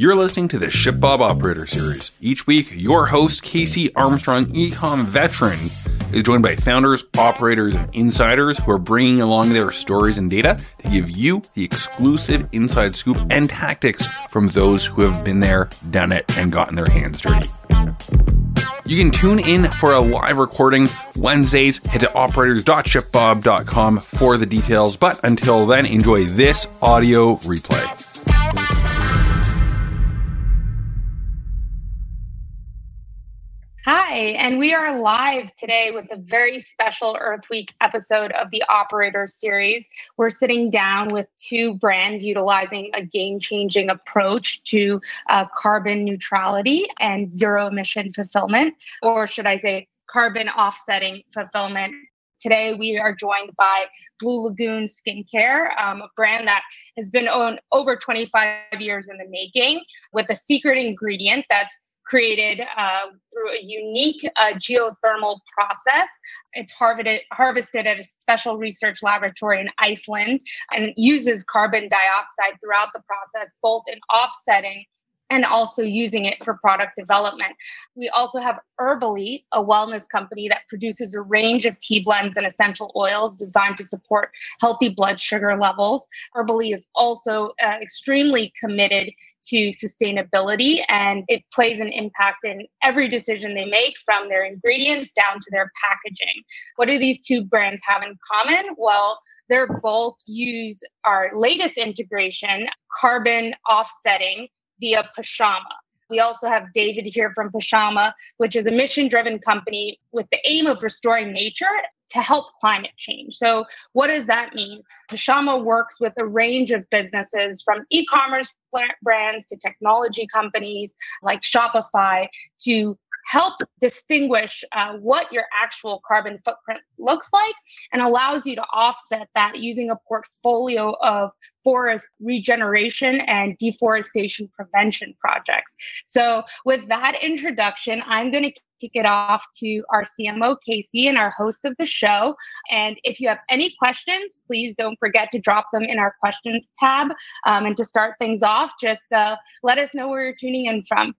You're listening to the ShipBob Operator Series. Each week, your host, Casey Armstrong, ecom veteran, is joined by founders, operators, and insiders who are bringing along their stories and data to give you the exclusive inside scoop and tactics from those who have been there, done it, and gotten their hands dirty. You can tune in for a live recording Wednesdays. Head to operators.shipbob.com for the details. But until then, enjoy this audio replay. Hi, and we are live today with a very special Earth Week episode of the Operator series. We're sitting down with two brands utilizing a game changing approach to uh, carbon neutrality and zero emission fulfillment, or should I say, carbon offsetting fulfillment Today, we are joined by Blue Lagoon Skincare, um, a brand that has been over 25 years in the making with a secret ingredient that's created uh, through a unique uh, geothermal process. It's harvested, harvested at a special research laboratory in Iceland and uses carbon dioxide throughout the process, both in offsetting and also using it for product development. We also have Herbally, a wellness company that produces a range of tea blends and essential oils designed to support healthy blood sugar levels. Herbally is also uh, extremely committed to sustainability and it plays an impact in every decision they make from their ingredients down to their packaging. What do these two brands have in common? Well, they're both use our latest integration, carbon offsetting via Pachama. We also have David here from Pachama, which is a mission driven company with the aim of restoring nature to help climate change. So, what does that mean? Pachama works with a range of businesses from e commerce brands to technology companies like Shopify to help distinguish uh, what your actual carbon footprint looks like and allows you to offset that using a portfolio of forest regeneration and deforestation prevention projects. So, with that introduction, I'm going to kick it off to our CMO, Casey, and our host of the show. And if you have any questions, please don't forget to drop them in our questions tab. Um, and to start things off, just uh, let us know where you're tuning in from.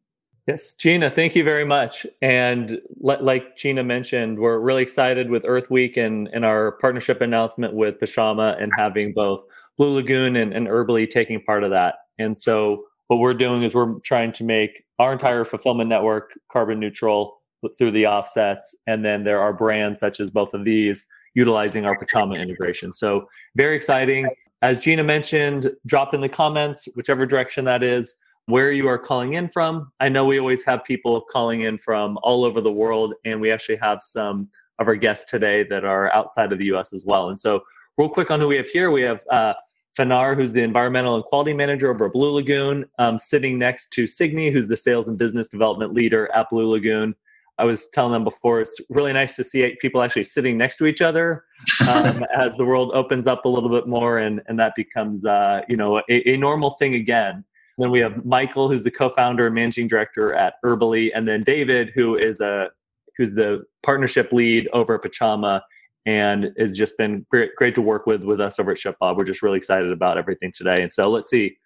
Yes, Gina, thank you very much. And le- like Gina mentioned, we're really excited with Earth Week and, and our partnership announcement with Pachama and having both Blue Lagoon and, and Herbally taking part of that. And so what we're doing is we're trying to make our entire fulfillment network carbon neutral through the offsets. And then there are brands such as both of these utilizing our Pachama integration. So very exciting. As Gina mentioned, drop in the comments, whichever direction that is where you are calling in from. I know we always have people calling in from all over the world, and we actually have some of our guests today that are outside of the US as well. And so, real quick on who we have here, we have uh, Fanar, who's the environmental and quality manager over at Blue Lagoon, um, sitting next to Signe, who's the sales and business development leader at Blue Lagoon. I was telling them before, it's really nice to see people actually sitting next to each other um, as the world opens up a little bit more, and and that becomes uh, you know a, a normal thing again. Then we have Michael, who's the co-founder and managing director at Herbally, and then David, who is a who's the partnership lead over at Pachama and has just been great, great to work with with us over at ShipBob. We're just really excited about everything today. And so let's see.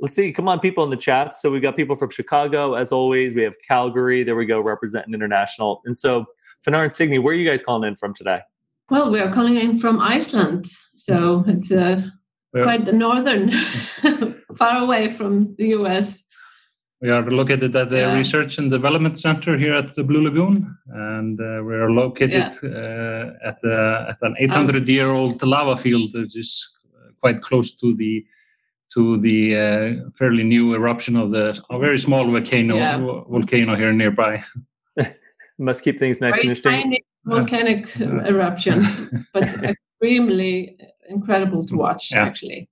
Let's see. Come on, people in the chat. So we've got people from Chicago, as always. We have Calgary. There we go, representing international. And so, Fanar and Signy, where are you guys calling in from today? Well, we are calling in from Iceland. So it's uh, quite the northern, far away from the US. We are located at the yeah. Research and Development Center here at the Blue Lagoon, and uh, we are located yeah. uh, at, the, at an 800-year-old lava field, which is quite close to the to the uh, fairly new eruption of the a very small volcano yeah. volcano here nearby. Must keep things nice very and interesting. volcanic eruption, but extremely incredible to watch. Yeah. Actually,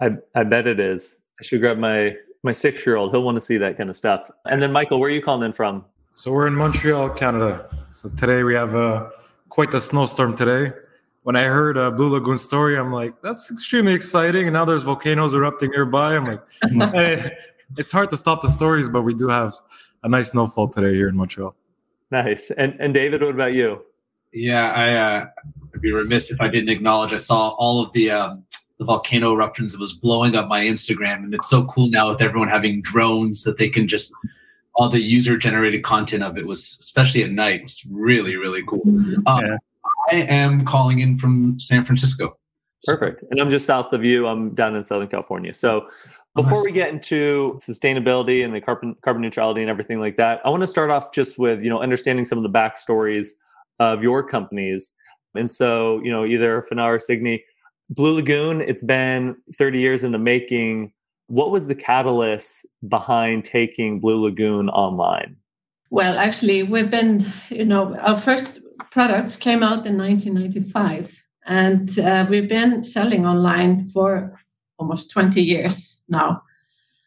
I, I bet it is. I should grab my my six year old. He'll want to see that kind of stuff. And then Michael, where are you calling in from? So we're in Montreal, Canada. So today we have a quite a snowstorm today. When I heard a Blue Lagoon story, I'm like, that's extremely exciting. And now there's volcanoes erupting nearby. I'm like, hey, it's hard to stop the stories, but we do have a nice snowfall today here in Montreal. Nice. And and David, what about you? Yeah, I uh, I'd be remiss if I didn't acknowledge. I saw all of the um, the volcano eruptions. It was blowing up my Instagram, and it's so cool now with everyone having drones that they can just all the user generated content of it was especially at night was really really cool. Mm-hmm. Um, yeah. I am calling in from San Francisco. Perfect. And I'm just south of you. I'm down in Southern California. So before we get into sustainability and the carbon carbon neutrality and everything like that, I want to start off just with you know understanding some of the backstories of your companies. And so you know either Fana or Signe, Blue Lagoon. It's been 30 years in the making. What was the catalyst behind taking Blue Lagoon online? Well, actually, we've been you know our first product came out in 1995 and uh, we've been selling online for almost 20 years now.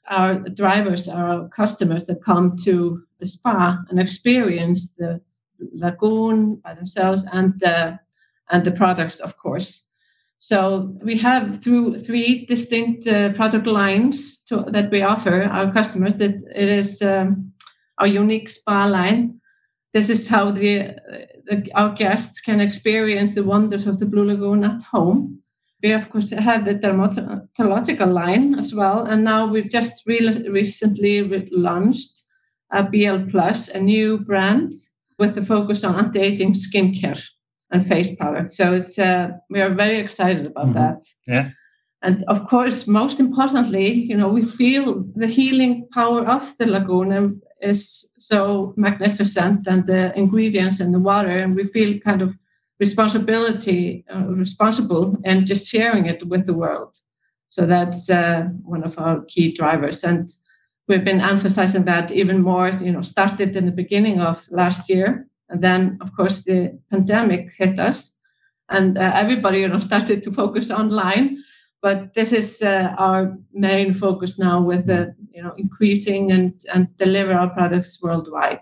Our drivers are our customers that come to the spa and experience the lagoon by themselves and uh, and the products, of course. So we have through three distinct uh, product lines to, that we offer our customers. That it is um, our unique spa line, this is how the, the, our guests can experience the wonders of the Blue Lagoon at home. We of course have the dermatological line as well, and now we've just re- recently launched a BL Plus, a new brand with a focus on anti-aging skincare and face products. So it's uh, we are very excited about mm-hmm. that. Yeah. And of course, most importantly, you know, we feel the healing power of the lagoon is so magnificent and the ingredients in the water and we feel kind of responsibility uh, responsible and just sharing it with the world so that's uh, one of our key drivers and we've been emphasizing that even more you know started in the beginning of last year and then of course the pandemic hit us and uh, everybody you know started to focus online but this is uh, our main focus now with the you know increasing and and deliver our products worldwide.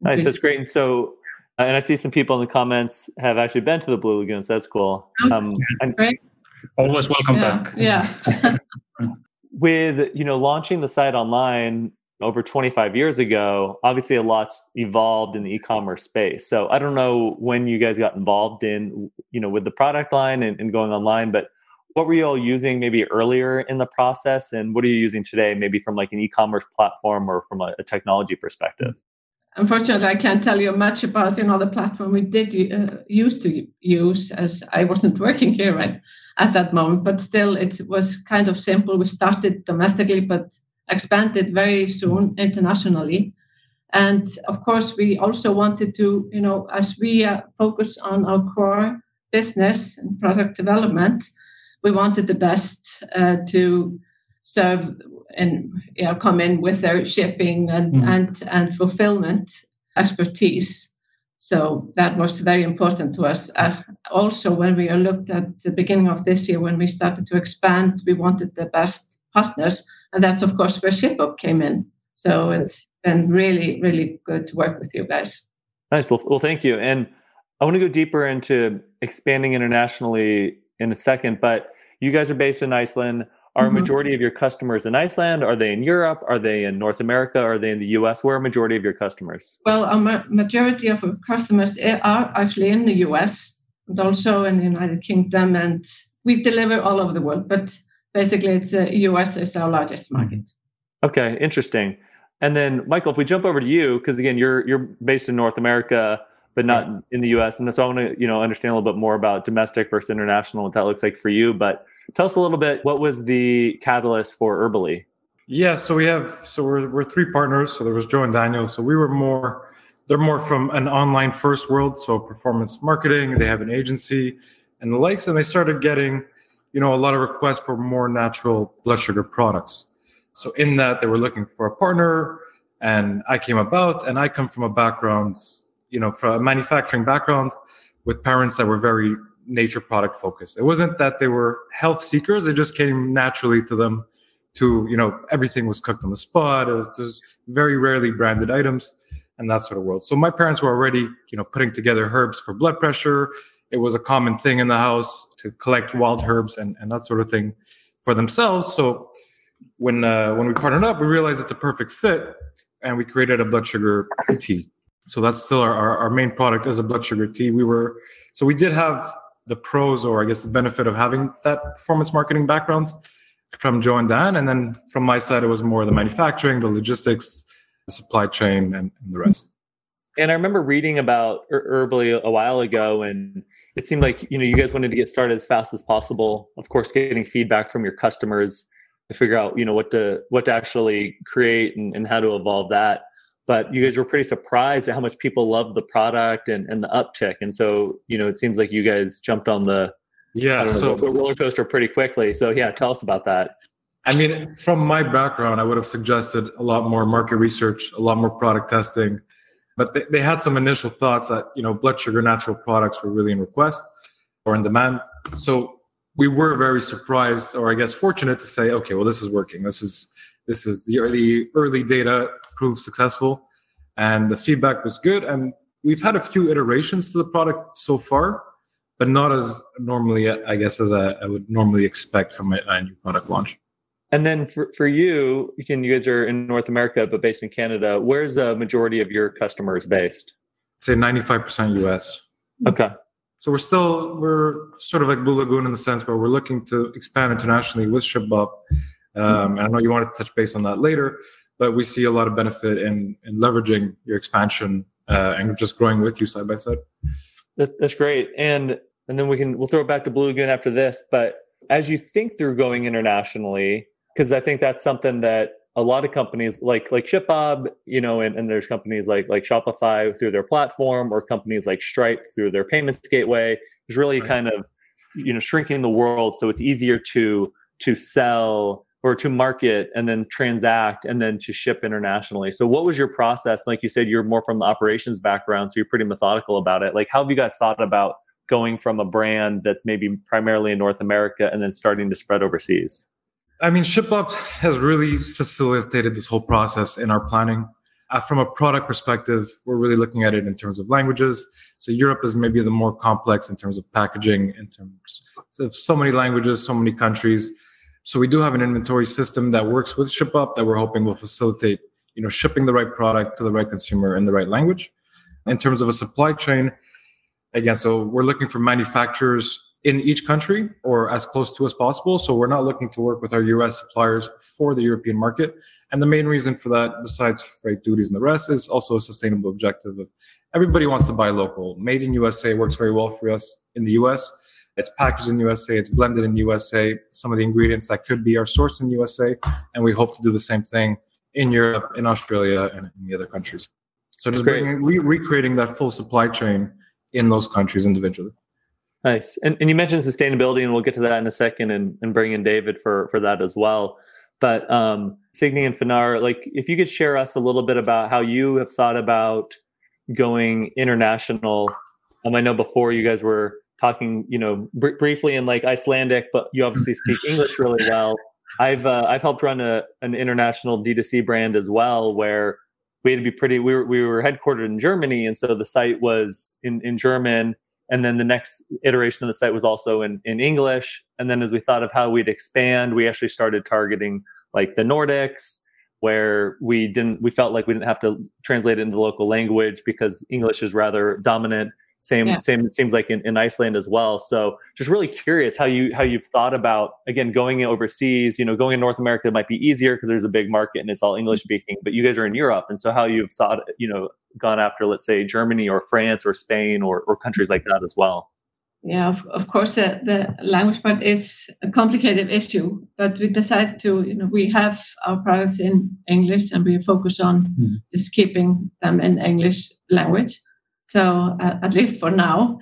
Nice, that's great. And so, uh, and I see some people in the comments have actually been to the Blue Lagoon, so that's cool. Um, and, great. Always welcome yeah, back. Yeah. with you know launching the site online over 25 years ago obviously a lot's evolved in the e-commerce space. So i don't know when you guys got involved in you know with the product line and, and going online but what were you all using maybe earlier in the process? And what are you using today maybe from like an e-commerce platform or from a, a technology perspective? Unfortunately i can't tell you much about you know the platform we did uh, used to use as i wasn't working here right at that moment but still it was kind of simple. We started domestically but expanded very soon internationally and of course we also wanted to you know as we uh, focus on our core business and product development we wanted the best uh, to serve and you know, come in with their shipping and, mm. and, and fulfillment expertise. So that was very important to us. Uh, also, when we looked at the beginning of this year, when we started to expand, we wanted the best partners. And that's, of course, where ShipBob came in. So it's been really, really good to work with you guys. Nice. Well, well thank you. And I want to go deeper into expanding internationally in a second, but you guys are based in Iceland. Are mm-hmm. majority of your customers in Iceland? Are they in Europe? Are they in North America? Are they in the US? Where are majority of your customers? Well, a ma- majority of our customers eh, are actually in the US and also in the United Kingdom, and we deliver all over the world. But basically, it's uh, US is our largest market. Okay, interesting. And then, Michael, if we jump over to you, because again, you're you're based in North America but not right. in the U.S. And so I want to, you know, understand a little bit more about domestic versus international, what that looks like for you. But tell us a little bit, what was the catalyst for Herbally? Yeah, so we have, so we're we're three partners. So there was Joe and Daniel. So we were more, they're more from an online first world, so performance marketing. They have an agency and the likes, and they started getting, you know, a lot of requests for more natural blood sugar products. So in that, they were looking for a partner, and I came about, and I come from a background you know, from a manufacturing background with parents that were very nature product focused. It wasn't that they were health seekers; it just came naturally to them. To you know, everything was cooked on the spot. It was just very rarely branded items and that sort of world. So my parents were already, you know, putting together herbs for blood pressure. It was a common thing in the house to collect wild herbs and, and that sort of thing for themselves. So when uh, when we partnered up, we realized it's a perfect fit, and we created a blood sugar tea. So that's still our, our, our, main product as a blood sugar tea. We were so we did have the pros or I guess the benefit of having that performance marketing background from Joe and Dan. And then from my side, it was more the manufacturing, the logistics, the supply chain, and, and the rest. And I remember reading about Herbally a while ago, and it seemed like you know you guys wanted to get started as fast as possible. Of course, getting feedback from your customers to figure out you know what to what to actually create and, and how to evolve that. But you guys were pretty surprised at how much people loved the product and, and the uptick. And so you know it seems like you guys jumped on the yeah so the roller coaster pretty quickly. So yeah, tell us about that. I mean, from my background, I would have suggested a lot more market research, a lot more product testing, but they, they had some initial thoughts that you know blood sugar natural products were really in request or in demand. So we were very surprised or i guess fortunate to say okay well this is working. This is this is the early early data proved successful. And the feedback was good. And we've had a few iterations to the product so far but not as normally i guess as i, I would normally expect from a, a new product launch and then for, for you, you can you guys are in North America but based in Canada. Where's the majority of your customers based? Say 95% US. Okay. So we're still we're sort of like Blue Lagoon in the sense where we're looking to expand internationally with ShipBob. Um, and I know you wanted to touch base on that later, but we see a lot of benefit in in leveraging your expansion uh, and just growing with you side by side. That, that's great. And and then we can we'll throw it back to Blue Lagoon after this. But as you think through going internationally, because I think that's something that a lot of companies like like ShipBob, you know, and, and there's companies like like Shopify through their platform or companies like Stripe through their payments gateway is really right. kind of you know shrinking the world so it's easier to to sell or to market and then transact and then to ship internationally. So what was your process? Like you said, you're more from the operations background, so you're pretty methodical about it. Like how have you guys thought about going from a brand that's maybe primarily in North America and then starting to spread overseas? I mean, ShipBob has really facilitated this whole process in our planning. Uh, from a product perspective, we're really looking at it in terms of languages. So Europe is maybe the more complex in terms of packaging, in terms of so many languages, so many countries. So we do have an inventory system that works with ShipBob that we're hoping will facilitate, you know, shipping the right product to the right consumer in the right language. In terms of a supply chain, again, so we're looking for manufacturers in each country or as close to as possible. So we're not looking to work with our US suppliers for the European market. And the main reason for that, besides freight duties and the rest, is also a sustainable objective of everybody wants to buy local. Made in USA works very well for us in the US. It's packaged in USA, it's blended in USA. Some of the ingredients that could be are sourced in USA. And we hope to do the same thing in Europe, in Australia, and in the other countries. So just bringing, re- recreating that full supply chain in those countries individually. Nice. And, and you mentioned sustainability, and we'll get to that in a second and, and bring in David for, for that as well. But um, Signe and Finar, like if you could share us a little bit about how you have thought about going international. Um, I know before you guys were talking, you know, br- briefly in like Icelandic, but you obviously speak English really well. I've uh, I've helped run a an international D2C brand as well, where we had to be pretty. We were we were headquartered in Germany, and so the site was in in German and then the next iteration of the site was also in, in english. And then as we thought of how we'd expand we actually started targeting like the nordics where we didn't we felt like we didn't have to translate it into the local language because english is rather dominant same, yeah. same. It seems like in, in Iceland as well. So, just really curious how you how you've thought about again going overseas. You know, going in North America might be easier because there's a big market and it's all English speaking. But you guys are in Europe, and so how you've thought, you know, gone after let's say Germany or France or Spain or or countries like that as well. Yeah, of, of course, uh, the language part is a complicated issue, but we decided to, you know, we have our products in English and we focus on mm. just keeping them in English language. So uh, at least for now.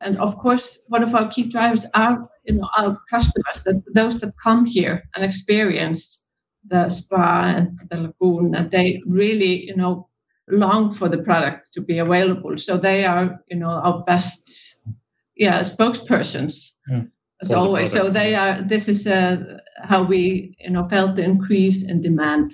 And of course, one of our key drivers are you know our customers, that those that come here and experience the spa and the lagoon, and they really you know long for the product to be available. So they are you know our best yeah spokespersons. Yeah. As always, so they are. This is uh, how we, you know, felt the increase in demand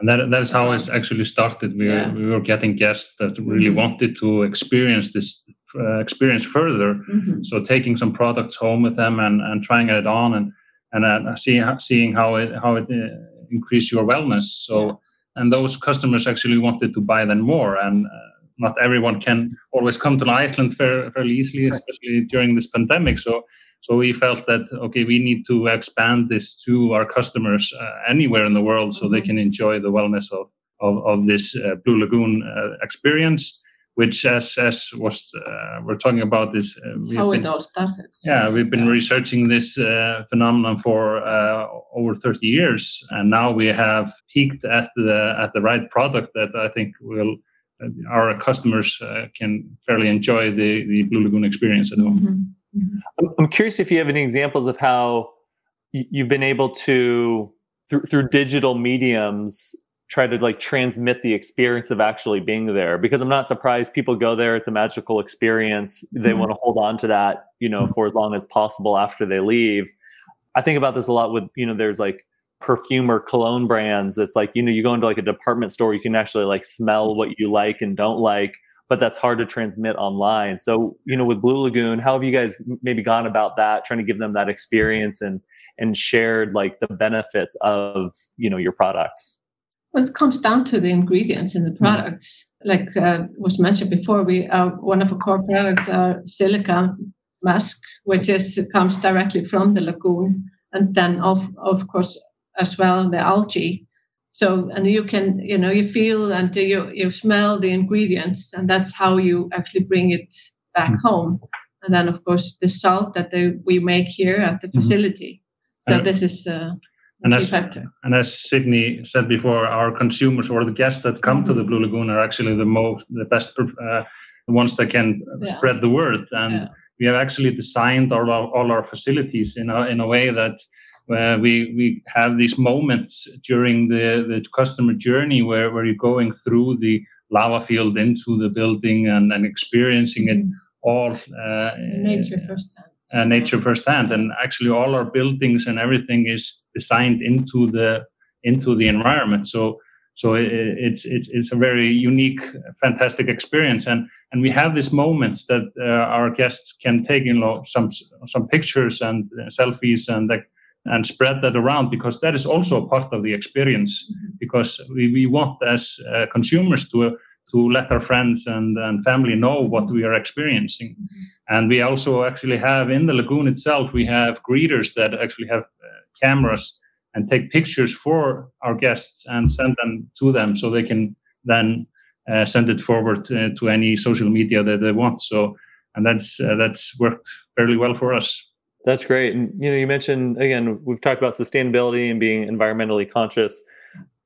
and that that's how it actually started. We yeah. we were getting guests that really mm-hmm. wanted to experience this uh, experience further. Mm-hmm. So taking some products home with them and, and trying it on and and uh, seeing seeing how it how it uh, increase your wellness. So yeah. and those customers actually wanted to buy then more and. Uh, not everyone can always come to Iceland fair, fairly easily, especially during this pandemic. So so we felt that okay, we need to expand this to our customers uh, anywhere in the world, so they mm-hmm. can enjoy the wellness of of, of this uh, Blue Lagoon uh, experience. Which, as as was uh, we're talking about this, uh, how been, it all started. Yeah, we've been yeah. researching this phenomenon for over 30 years, and now we have peaked at the at the right product that I think will our customers uh, can fairly enjoy the, the Blue Lagoon experience at home. Mm-hmm. Mm-hmm. I'm curious if you have any examples of how you've been able to, through, through digital mediums, try to like transmit the experience of actually being there because i'm not surprised people go there it's a magical experience they mm-hmm. want to hold on to that you know for as long as possible after they leave i think about this a lot with you know there's like perfume or cologne brands it's like you know you go into like a department store you can actually like smell what you like and don't like but that's hard to transmit online. So, you know, with Blue Lagoon, how have you guys maybe gone about that, trying to give them that experience and and shared like the benefits of you know your products? Well, it comes down to the ingredients in the mm-hmm. products. Mm-hmm. Like uh, was mentioned before, we are one of our core products are silica mask, which is comes directly from the lagoon, and then of of course as well the algae so and you can you know you feel and you you smell the ingredients and that's how you actually bring it back mm-hmm. home and then of course the salt that they, we make here at the mm-hmm. facility so and, this is uh, and as, factor. and as Signy said before, our consumers or the guests that come mm-hmm. to the Blue Lagoon are actually the most, the best, uh, the ones that can yeah. spread the word. And yeah. we have actually designed all our, all our facilities in a, in a way that where we we have these moments during the, the customer journey where, where you're going through the lava field into the building and, and experiencing it mm. all uh, nature firsthand. Uh, nature firsthand, and actually all our buildings and everything is designed into the into the environment. So so it, it's it's it's a very unique, fantastic experience, and and we have these moments that uh, our guests can take you know some some pictures and uh, selfies and like and spread that around because that is also a part of the experience mm-hmm. because we, we want as uh, consumers to to let our friends and, and family know what we are experiencing mm-hmm. and we also actually have in the lagoon itself we have greeters that actually have uh, cameras and take pictures for our guests and send them to them so they can then uh, send it forward to, to, any social media that they want so and that's uh, that's worked fairly well for us that's great. And you know, you mentioned again, we've talked about sustainability and being environmentally conscious.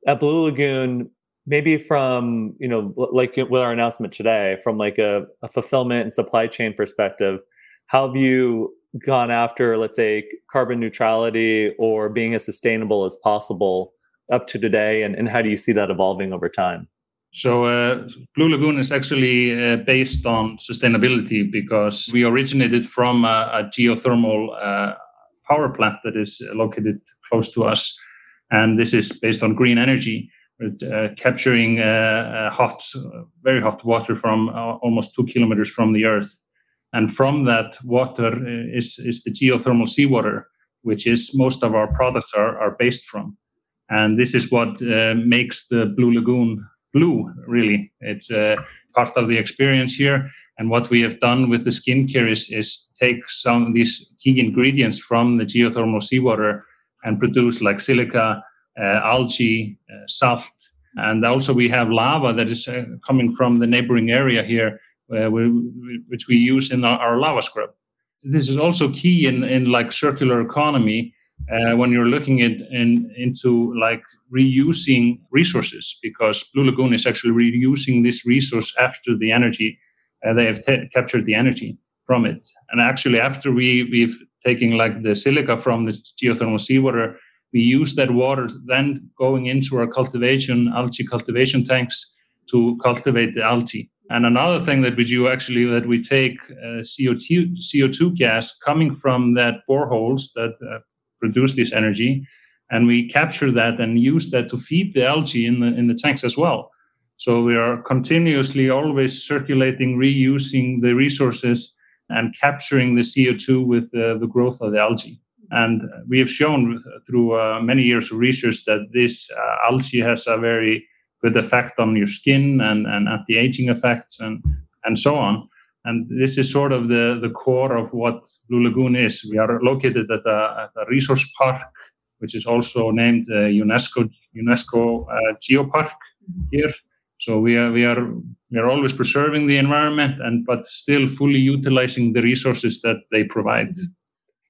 At Blue Lagoon, maybe from you know, like with our announcement today, from like a, a fulfillment and supply chain perspective, how have you gone after, let's say, carbon neutrality or being as sustainable as possible up to today, and, and how do you see that evolving over time? So uh, Blue Lagoon is actually uh, based on sustainability because we originated from a, a geothermal uh, power plant that is located close to us, and this is based on green energy, uh, capturing uh, uh, hot, very hot water from almost two kilometers from the Earth, and from that water is is the geothermal seawater, which is most of our products are are based from, and this is what makes the Blue Lagoon blue, really. It's uh, part of the experience here. And what we have done with the skincare is, is take some of these key ingredients from the geothermal seawater and produce like silica, uh, algae, uh, soft. And also we have lava that is uh, coming from the neighboring area here, we, which we use in our, our lava scrub. This is also key in, in like circular economy uh, when you're looking at in, into like reusing resources because Blue Lagoon is actually reusing this resource after the energy uh, they have captured the energy from it. And actually after we we've taken like the silica from the geothermal seawater we use that water then going into our cultivation algae cultivation tanks to cultivate the algae. And another thing that we do actually that we take uh, CO2 CO2 gas coming from that boreholes that uh, produce this energy and we capture that and use that to feed the algae in the in the tanks as well so we are continuously always circulating reusing the resources and capturing the co2 with the growth of the algae and we have shown through uh, many years of research that this uh, algae has a very good effect on your skin and, and anti-aging effects and and so on. And this is sort of the, the core of what Blue Lagoon is. We are located at a, at a resource park, which is also named uh, UNESCO UNESCO uh, Geopark here. So we are we are we are always preserving the environment and but still fully utilizing the resources that they provide.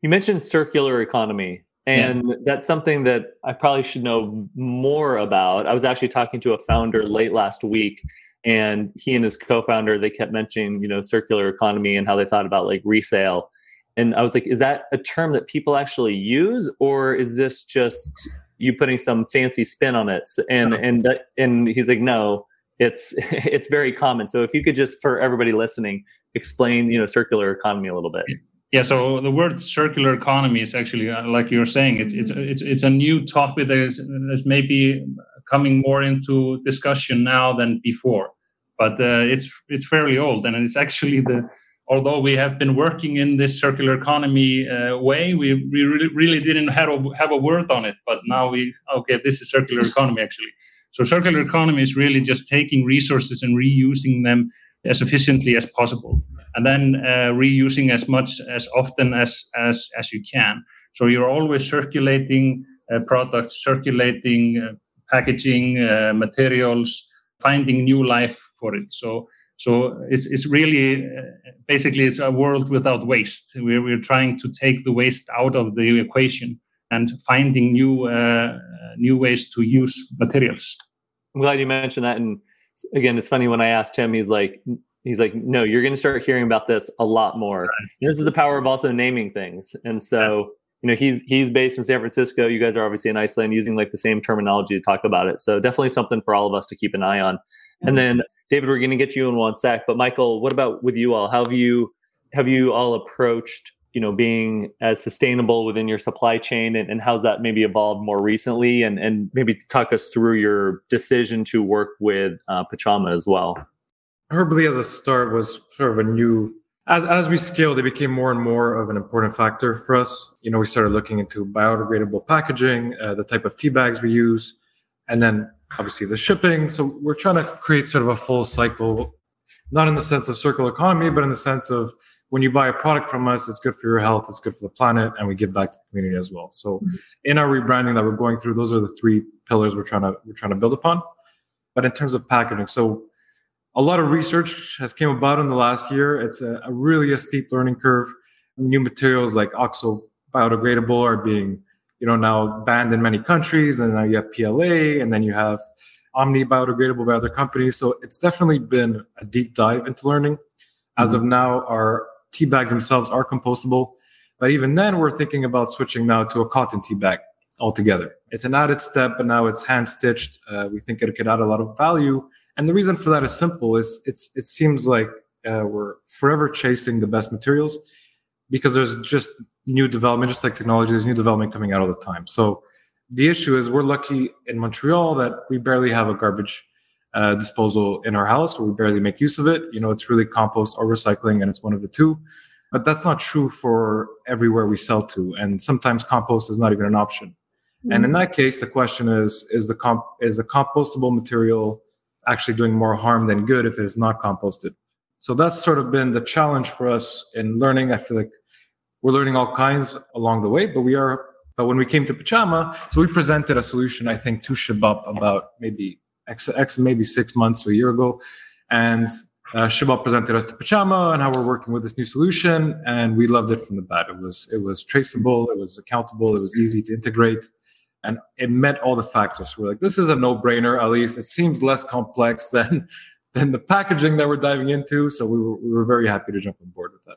You mentioned circular economy, and yeah. that's something that I probably should know more about. I was actually talking to a founder late last week, and he and his co-founder they kept mentioning you know circular economy and how they thought about like resale. And I was like, is that a term that people actually use, or is this just you putting some fancy spin on it? And no. and that, and he's like, no, it's it's very common. So if you could just for everybody listening explain you know circular economy a little bit. Yeah, so the word circular economy is actually, uh, like you're saying, it's it's it's it's a new topic that is that's maybe coming more into discussion now than before, but uh, it's it's fairly old, and it's actually the although we have been working in this circular economy uh, way, we, we really, really didn't have a, have a word on it, but now we okay, this is circular economy actually. So circular economy is really just taking resources and reusing them as efficiently as possible and then uh, reusing as much as often as, as, as you can. So you're always circulating uh, products, circulating uh, packaging, uh, materials, finding new life for it. So so it's, it's really uh, basically it's a world without waste. We're, we're trying to take the waste out of the equation and finding new uh, new ways to use materials. I'm glad you mentioned that. And again, it's funny when I asked him, he's like, he's like, no, you're going to start hearing about this a lot more. Right. this is the power of also naming things. And so, you know, he's he's based in San Francisco. You guys are obviously in Iceland, using like the same terminology to talk about it. So definitely something for all of us to keep an eye on. Mm-hmm. And then, David, we're going to get you in one sec. But Michael, what about with you all? How have you have you all approached? you know being as sustainable within your supply chain and, and how's that maybe evolved more recently and and maybe talk us through your decision to work with uh, pachama as well Herbally as a start was sort of a new as as we scaled, it became more and more of an important factor for us. You know, we started looking into biodegradable packaging, uh, the type of tea bags we use, and then obviously the shipping. So we're trying to create sort of a full cycle, not in the sense of circular economy, but in the sense of when you buy a product from us, it's good for your health, it's good for the planet, and we give back to the community as well. So mm-hmm. in our rebranding that we're going through, those are the three pillars we're trying to we're trying to build upon. But in terms of packaging, so a lot of research has came about in the last year. It's a, a really a steep learning curve. New materials like oxo biodegradable are being, you know, now banned in many countries, and now you have PLA, and then you have Omni biodegradable by other companies. So it's definitely been a deep dive into learning. As mm-hmm. of now, our tea bags themselves are compostable, but even then, we're thinking about switching now to a cotton tea bag altogether. It's an added step, but now it's hand stitched. Uh, we think it could add a lot of value and the reason for that is simple. Is it's it seems like uh, we're forever chasing the best materials because there's just new development, just like technology. There's new development coming out all the time. So the issue is we're lucky in Montreal that we barely have a garbage uh, disposal in our house, or we barely make use of it. You know, it's really compost or recycling, and it's one of the two. But that's not true for everywhere we sell to, and sometimes compost is not even an option. Mm-hmm. And in that case, the question is: is the comp is a compostable material actually doing more harm than good if it is not composted. So that's sort of been the challenge for us in learning. I feel like we're learning all kinds along the way, but we are. But when we came to Pachama, so we presented a solution, I think, to ShipBob about maybe X, X maybe six months to a year ago, and uh, ShipBob presented us to Pachama and how we're working with this new solution, and we loved it from the bat. It was it was traceable, it was accountable, it was easy to integrate and it met all the factors. We're like, this is a no-brainer. At least it seems less complex than than the packaging that we're diving into. So we were we were very happy to jump on board with that.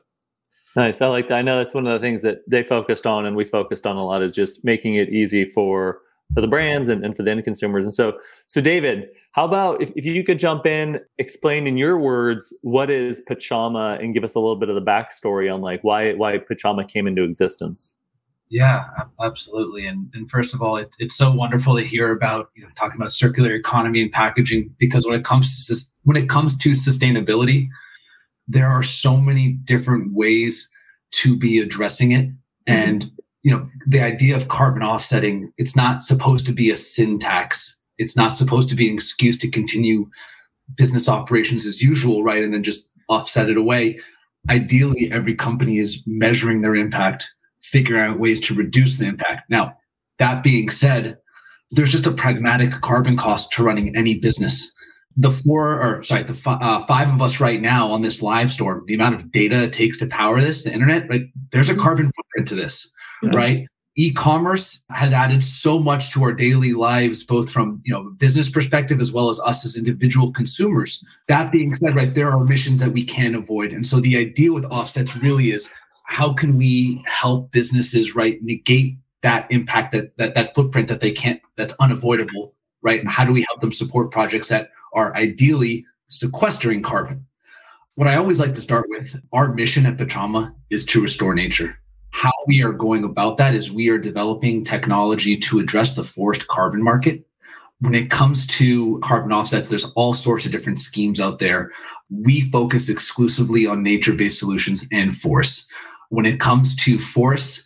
Nice. I like that. I know that's one of the things that they focused on and we focused on a lot is just making it easy for for the brands and, and for the end consumers. And so so David, how about if, if you could jump in, explain in your words what is Pachama and give us a little bit of the backstory on like why why Pachama came into existence. Yeah, absolutely. And and first of all, it, it's so wonderful to hear about you know talking about circular economy and packaging because when it comes to when it comes to sustainability, there are so many different ways to be addressing it. Mm-hmm. And you know the idea of carbon offsetting, it's not supposed to be a sin tax. It's not supposed to be an excuse to continue business operations as usual, right? And then just offset it away. Ideally, every company is measuring their impact, figuring out ways to reduce the impact. Now, that being said, there's just a pragmatic carbon cost to running any business. The four, or sorry, the f- uh, five of us right now on this Livestorm, the amount of data it takes to power this, the internet, right? There's a carbon footprint to this, yeah. right? e-commerce has added so much to our daily lives both from you know business perspective as well as us as individual consumers that being said right there are emissions that we can avoid and so the idea with offsets really is how can we help businesses right negate that impact that that, that footprint that they can't that's unavoidable right and how do we help them support projects that are ideally sequestering carbon what i always like to start with our mission at Pachama is to restore nature how we are going about that is we are developing technology to address the forest carbon market. When it comes to carbon offsets, there's all sorts of different schemes out there. We focus exclusively on nature based solutions and force. When it comes to force,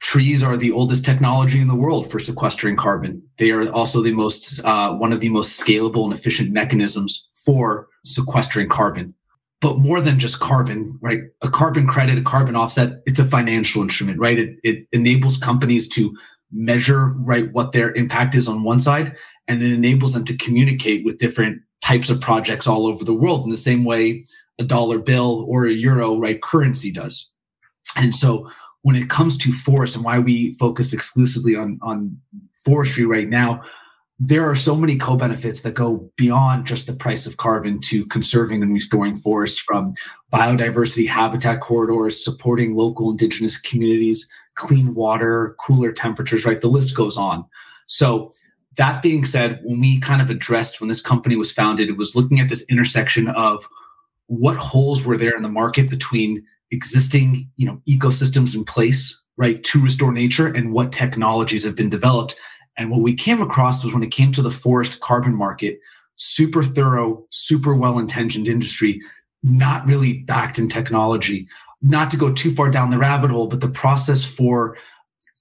trees are the oldest technology in the world for sequestering carbon. They are also the most, uh, one of the most scalable and efficient mechanisms for sequestering carbon but more than just carbon, right? A carbon credit, a carbon offset, it's a financial instrument, right? It, it enables companies to measure, right, what their impact is on one side, and it enables them to communicate with different types of projects all over the world in the same way a dollar bill or a euro, right, currency does. And so when it comes to forest and why we focus exclusively on, on forestry right now, there are so many co-benefits that go beyond just the price of carbon to conserving and restoring forests from biodiversity habitat corridors supporting local indigenous communities clean water cooler temperatures right? The list goes on. So that being said when we kind of addressed when this company was founded it was looking at this intersection of what holes were there in the market between existing you know ecosystems in place right to restore nature and what technologies have been developed and what we came across was when it came to the forest carbon market, super thorough, super well intentioned industry, not really backed in technology. Not to go too far down the rabbit hole, but the process for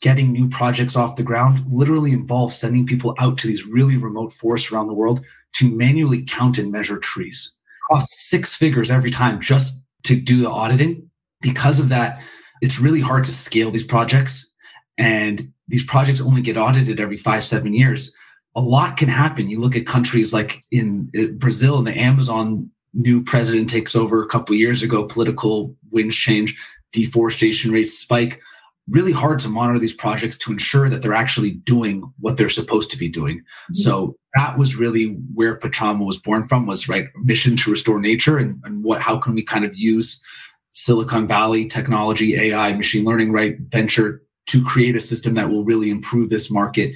getting new projects off the ground literally involves sending people out to these really remote forests around the world to manually count and measure trees. Costs six figures every time just to do the auditing. Because of that, it's really hard to scale these projects. And these projects only get audited every five, seven years. A lot can happen. You look at countries like in Brazil and the Amazon new president takes over a couple years ago, political winds change, deforestation rates spike. Really hard to monitor these projects to ensure that they're actually doing what they're supposed to be doing. Mm-hmm. So that was really where Pachama was born from, was right mission to restore nature and, and what how can we kind of use Silicon Valley technology, AI, machine learning, right, venture to create a system that will really improve this market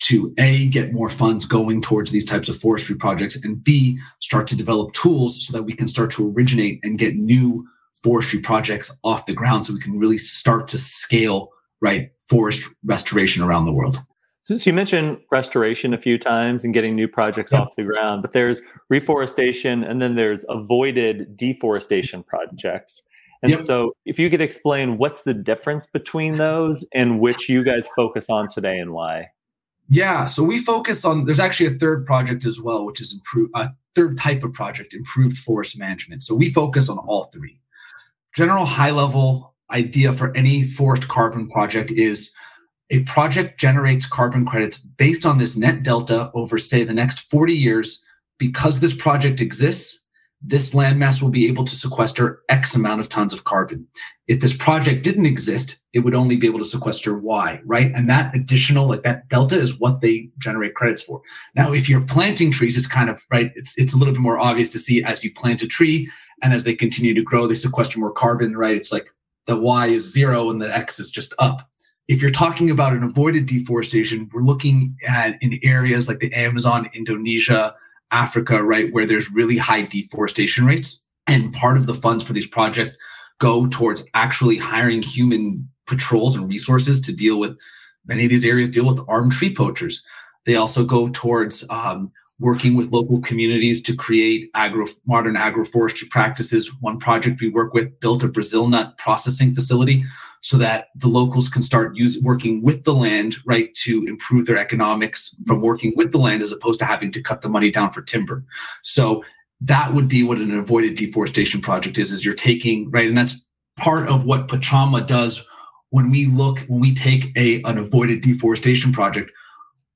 to a get more funds going towards these types of forestry projects and b start to develop tools so that we can start to originate and get new forestry projects off the ground so we can really start to scale right forest restoration around the world since you mentioned restoration a few times and getting new projects yep. off the ground but there's reforestation and then there's avoided deforestation projects and yep. so, if you could explain what's the difference between those and which you guys focus on today and why? Yeah, so we focus on. There's actually a third project as well, which is improve a third type of project, improved forest management. So we focus on all three. General high level idea for any forest carbon project is a project generates carbon credits based on this net delta over, say, the next 40 years. Because this project exists, this landmass will be able to sequester X amount of tons of carbon. If this project didn't exist, it would only be able to sequester Y, right? And that additional, like that delta is what they generate credits for. Now, if you're planting trees, it's kind of, right, it's, it's a little bit more obvious to see as you plant a tree and as they continue to grow, they sequester more carbon, right? It's like the Y is zero and the X is just up. If you're talking about an avoided deforestation, we're looking at in areas like the Amazon, Indonesia, Africa, right, where there's really high deforestation rates. And part of the funds for these projects go towards actually hiring human patrols and resources to deal with many of these areas deal with armed tree poachers. They also go towards um, working with local communities to create agro modern agroforestry practices. One project we work with built a Brazil nut processing facility so that the locals can start use, working with the land, right, to improve their economics from working with the land as opposed to having to cut the money down for timber. So that would be what an avoided deforestation project is, is you're taking, right, and that's part of what Pachama does when we look, when we take a, an avoided deforestation project,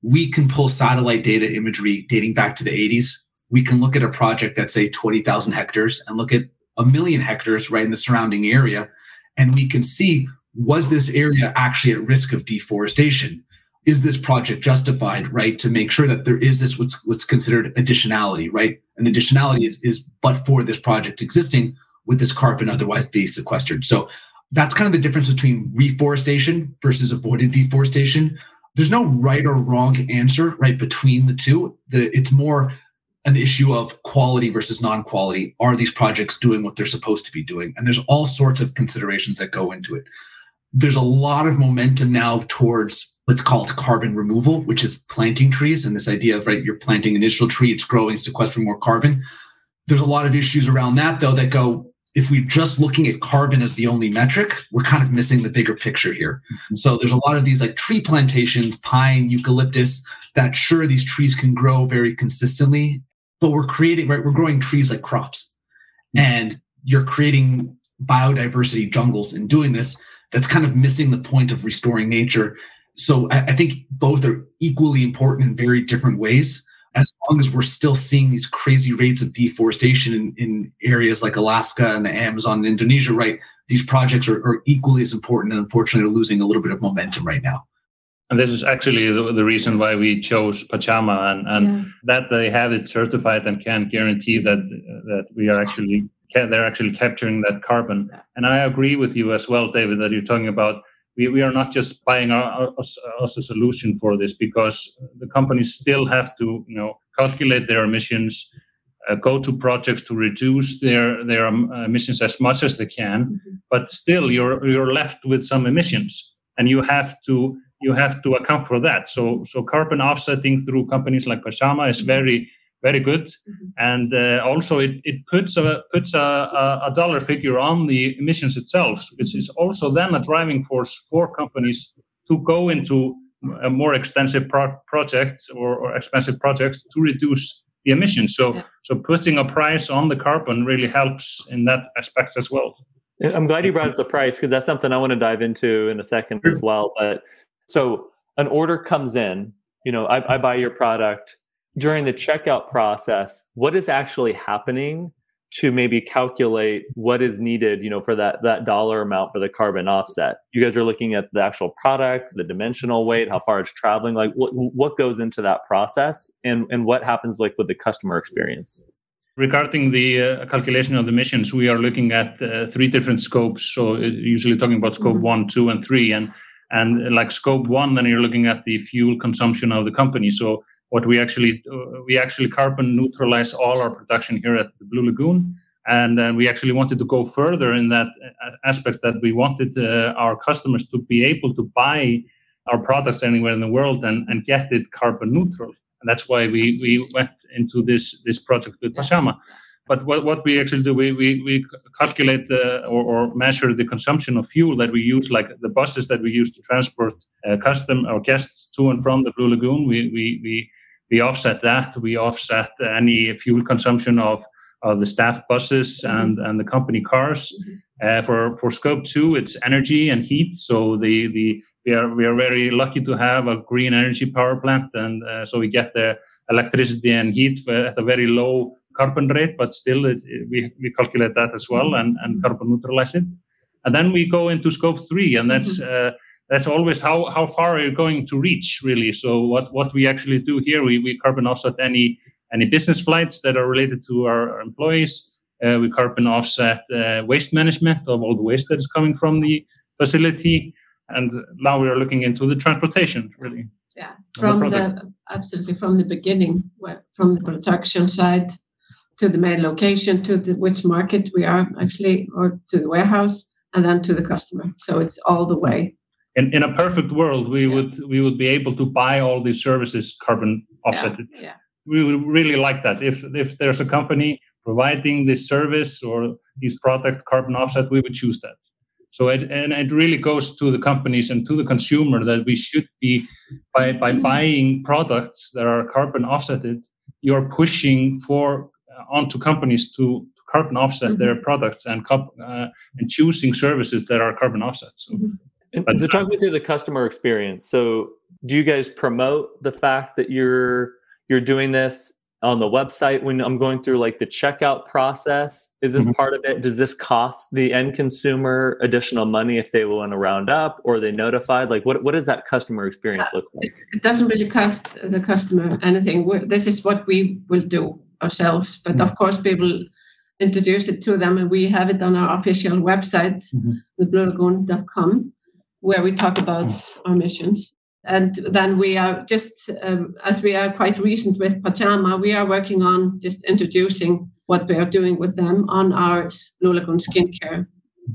we can pull satellite data imagery dating back to the 80s. We can look at a project that's say 20,000 hectares and look at a million hectares right in the surrounding area. And we can see was this area actually at risk of deforestation? Is this project justified, right? To make sure that there is this what's what's considered additionality, right? And additionality is, is but for this project existing, with this carbon otherwise be sequestered. So that's kind of the difference between reforestation versus avoided deforestation. There's no right or wrong answer right between the two. The, it's more an issue of quality versus non-quality. Are these projects doing what they're supposed to be doing? And there's all sorts of considerations that go into it. There's a lot of momentum now towards what's called carbon removal, which is planting trees and this idea of right, you're planting an initial tree, it's growing, sequestering more carbon. There's a lot of issues around that though that go if we're just looking at carbon as the only metric, we're kind of missing the bigger picture here. Mm-hmm. So there's a lot of these like tree plantations, pine, eucalyptus, that sure these trees can grow very consistently, but we're creating, right? We're growing trees like crops. And you're creating biodiversity jungles in doing this. That's kind of missing the point of restoring nature. So I, I think both are equally important in very different ways as long as we're still seeing these crazy rates of deforestation in, in areas like Alaska and the Amazon and Indonesia, right? These projects are, are equally as important and unfortunately are losing a little bit of momentum right now. And this is actually the, the reason why we chose Pachama and, and yeah. that they have it certified and can guarantee that that we are actually they're actually capturing that carbon. And I agree with you as well, David, that you're talking about we, we are not just buying us a solution for this because the companies still have to you know calculate their emissions uh, go to projects to reduce their their um, emissions as much as they can mm-hmm. but still you're you're left with some emissions and you have to you have to account for that so so carbon offsetting through companies like Pachama is very very good. Mm-hmm. And uh, also, it, it puts a puts a, a, dollar figure on the emissions itself, which is also then a driving force for companies to go into a more extensive pro- projects or, or, expensive projects to reduce the emissions. So, yeah. so putting a price on the carbon really helps in that aspect as well. I'm glad you brought up the price because that's something I want to dive into in a second as well. But so an order comes in, you know, I, I buy your product during the checkout process, what is actually happening to maybe calculate what is needed, you know, for that that dollar amount for the carbon offset? You guys are looking at the actual product, the dimensional weight, how far it's traveling. Like, what what goes into that process, and and what happens like with the customer experience? Regarding the uh, calculation of the emissions, we are looking at uh, three different scopes. So uh, usually talking about scope mm-hmm. one, two, and three, and and like scope one, then you're looking at the fuel consumption of the company. So what we actually uh, we actually carbon neutralize all our production here at the Blue Lagoon, and uh, we actually wanted to go further in that uh, aspect that we wanted uh, our customers to be able to buy our products anywhere in the world and, and get it carbon neutral. And that's why we, we went into this this project with Pachama. But what, what we actually do, we, we, we calculate the, or, or measure the consumption of fuel that we use, like the buses that we use to transport uh, custom or guests to and from the Blue Lagoon. We, we, we we offset that. We offset any fuel consumption of, of the staff buses mm-hmm. and, and the company cars. Mm-hmm. Uh, for for scope two, it's energy and heat. So the the we are we are very lucky to have a green energy power plant, and uh, so we get the electricity and heat at a very low carbon rate, but still it, we we calculate that as well and and carbon neutralize it. And then we go into scope three, and that's mm-hmm. uh, that's always how, how far are you going to reach really? So what, what we actually do here we, we carbon offset any any business flights that are related to our, employees. Uh, we carbon offset uh, waste management of all the waste that is coming from the facility. And now we are looking into the transportation really. Yeah. From the, the, absolutely from the beginning from the production side to the main location to the which market we are actually or to the warehouse and then to the customer so it's all the way in, in a perfect world we yeah. would we would be able to buy all these services carbon offsetted yeah. yeah. we would really like that if if there's a company providing this service or these product carbon offset we would choose that So it, and it really goes to the companies and to the consumer that we should be by by buying products that are carbon offsetted. You're pushing for onto companies to carbon offset mm-hmm. their products and uh, and choosing services that are carbon offsets. So, mm-hmm. and, so talk me through the customer experience. So do you guys promote the fact that you're you're doing this on the website when I'm going through like the checkout process? Is this mm-hmm. part of it? Does this cost the end consumer additional money if they want to round up or they notified? Like what, what does that customer experience look like? It doesn't really cost the customer anything. We're, this is what we will do ourselves. But mm-hmm. of course, we will introduce it to them and we have it on our official website, mm-hmm. where we talk about our missions and then we are just um, as we are quite recent with Pachama, we are working on just introducing what we are doing with them on our Blue Lagoon skincare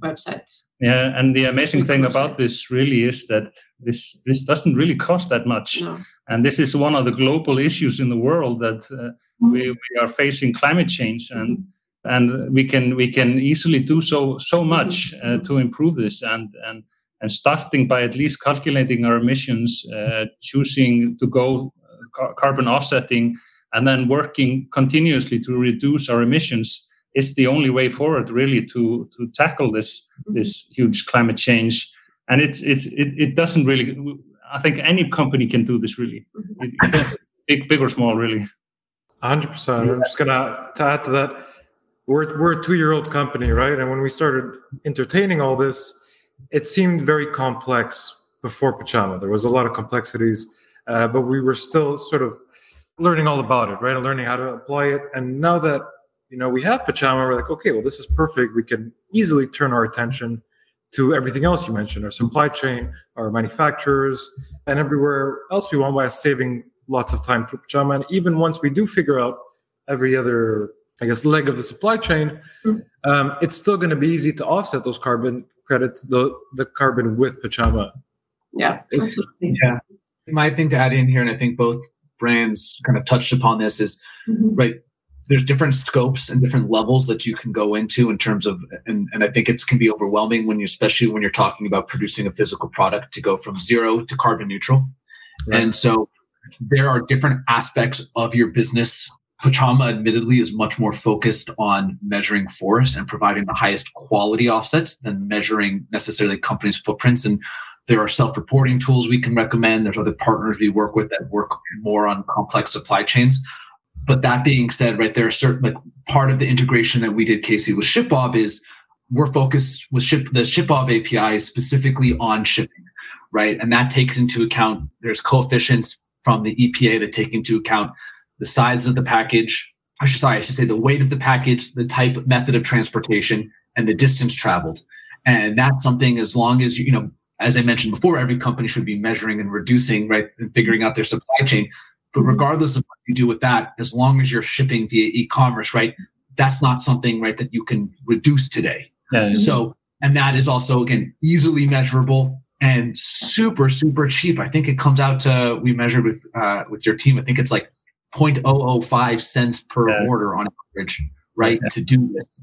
website. Yeah, and the amazing thing about this really is that this this doesn't really cost that much, no. And this is one of the global issues in the world that uh, we, we are facing climate change and. And we can we can easily do so so much uh, to improve this and and and starting by at least calculating our emissions, uh, choosing to go uh, carbon offsetting, and then working continuously to reduce our emissions is the only way forward, really, to to tackle this this huge climate change. And it's it's it, it doesn't really. I think any company can do this, really, big big or small, really. Hundred percent. I'm just gonna add to that. We're we're a two year old company, right? And when we started entertaining all this it seemed very complex before Pachama. There was a lot of complexities, uh, but we were still sort of learning all about it, right? And learning how to apply it. And now that you know we have Pachama, we're like, okay, well, this is perfect. We can easily turn our attention to everything else you mentioned, our supply chain, our manufacturers, and everywhere else we want by saving lots of time for Pachama. And even once we do figure out every other, I guess, leg of the supply chain, mm-hmm. um, it's still going to be easy to offset those carbon credits the the carbon with Pachama. Yeah, absolutely. Yeah. My thing to add in here, and I think both brands kind of touched upon this, is mm-hmm. right. There's different scopes and different levels that you can go into in terms of, and, and I think it can be overwhelming when you, especially when you're talking about producing a physical product to go from zero to carbon neutral. Right. And so there are different aspects of your business pachama admittedly, is much more focused on measuring forests and providing the highest quality offsets than measuring necessarily companies' footprints. And there are self-reporting tools we can recommend. There's other partners we work with that work more on complex supply chains. But that being said, right, there are certain like part of the integration that we did, Casey, with ShipBob is we're focused with ship the ShipBob API specifically on shipping, right? And that takes into account there's coefficients from the EPA that take into account the size of the package, I should, sorry, I should say the weight of the package, the type, method of transportation, and the distance traveled. And that's something as long as you know, as I mentioned before, every company should be measuring and reducing, right, and figuring out their supply chain. But regardless of what you do with that, as long as you're shipping via e-commerce, right, that's not something, right, that you can reduce today. So, and that is also again easily measurable and super super cheap. I think it comes out to we measured with uh, with your team. I think it's like 0.005 cents per yeah. order on average, right, yeah. to do this.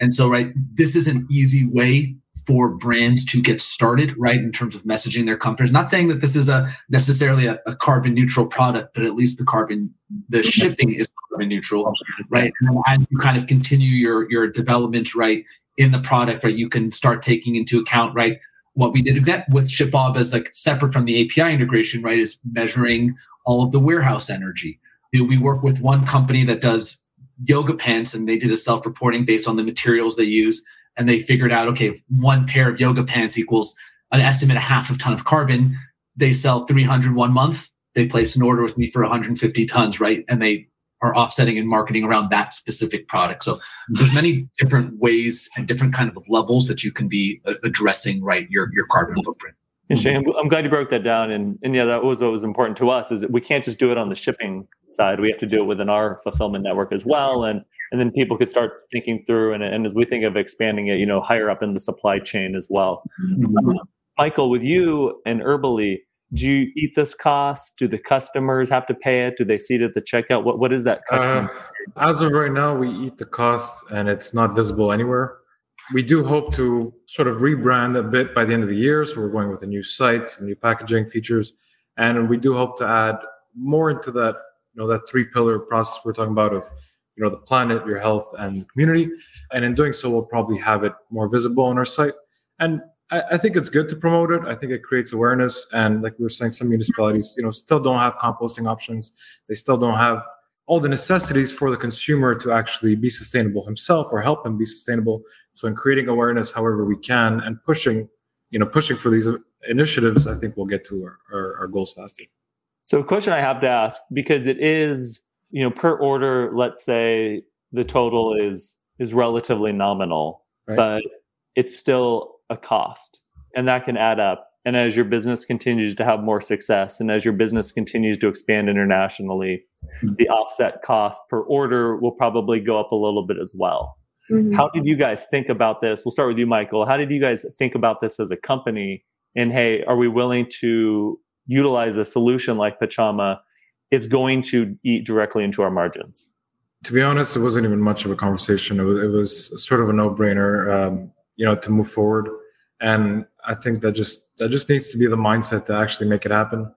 And so, right, this is an easy way for brands to get started, right, in terms of messaging their companies. Not saying that this is a necessarily a, a carbon neutral product, but at least the carbon, the shipping is carbon neutral, right? And as you kind of continue your your development, right, in the product, right, you can start taking into account, right, what we did with ShipBob as like separate from the API integration, right, is measuring all of the warehouse energy, we work with one company that does yoga pants and they did a self-reporting based on the materials they use and they figured out okay one pair of yoga pants equals an estimate a half a ton of carbon they sell 300 one month they place an order with me for 150 tons right and they are offsetting and marketing around that specific product so there's many different ways and different kind of levels that you can be uh, addressing right your your carbon footprint and Shane, I'm glad you broke that down. And, and yeah, that was what was important to us is that we can't just do it on the shipping side. We have to do it within our fulfillment network as well. And and then people could start thinking through and, and as we think of expanding it, you know, higher up in the supply chain as well. Mm-hmm. Uh, Michael, with you and Herbally, do you eat this cost? Do the customers have to pay it? Do they see it at the checkout? What what is that uh, as of right now, we eat the cost and it's not visible anywhere. we do hope to sort of rebrand a bit by the end of the year. So we're going with a new site, some new packaging features, and we do hope to add more into that, you know, that three pillar process we're talking about of, know, the planet, your health, and the community. And in doing so, we'll probably have it more visible on our site. And I, I think it's good to promote it. I think it creates awareness. And like we were saying, some municipalities, you know, still don't have composting options. They still don't have all the necessities for the consumer to actually be sustainable himself or help him be sustainable. So in creating awareness however we can and pushing, you know, pushing for these initiatives, I think we'll get to our, our, our goals faster. So a question I have to ask, because it is, you know, per order, let's say the total is is relatively nominal, right. but it's still a cost. And that can add up. And as your business continues to have more success and as your business continues to expand internationally, mm-hmm. the offset cost per order will probably go up a little bit as well. Mm-hmm. How did you guys think about this? We'll start with you, Michael. How did you guys think about this as a company? And hey, are we willing to utilize a solution like Pachama? It's going to eat directly into our margins. To be honest, it wasn't even much of a conversation. It was, it was sort of a no-brainer, um, you know, to move forward. And I think that just that just needs to be the mindset to actually make it happen.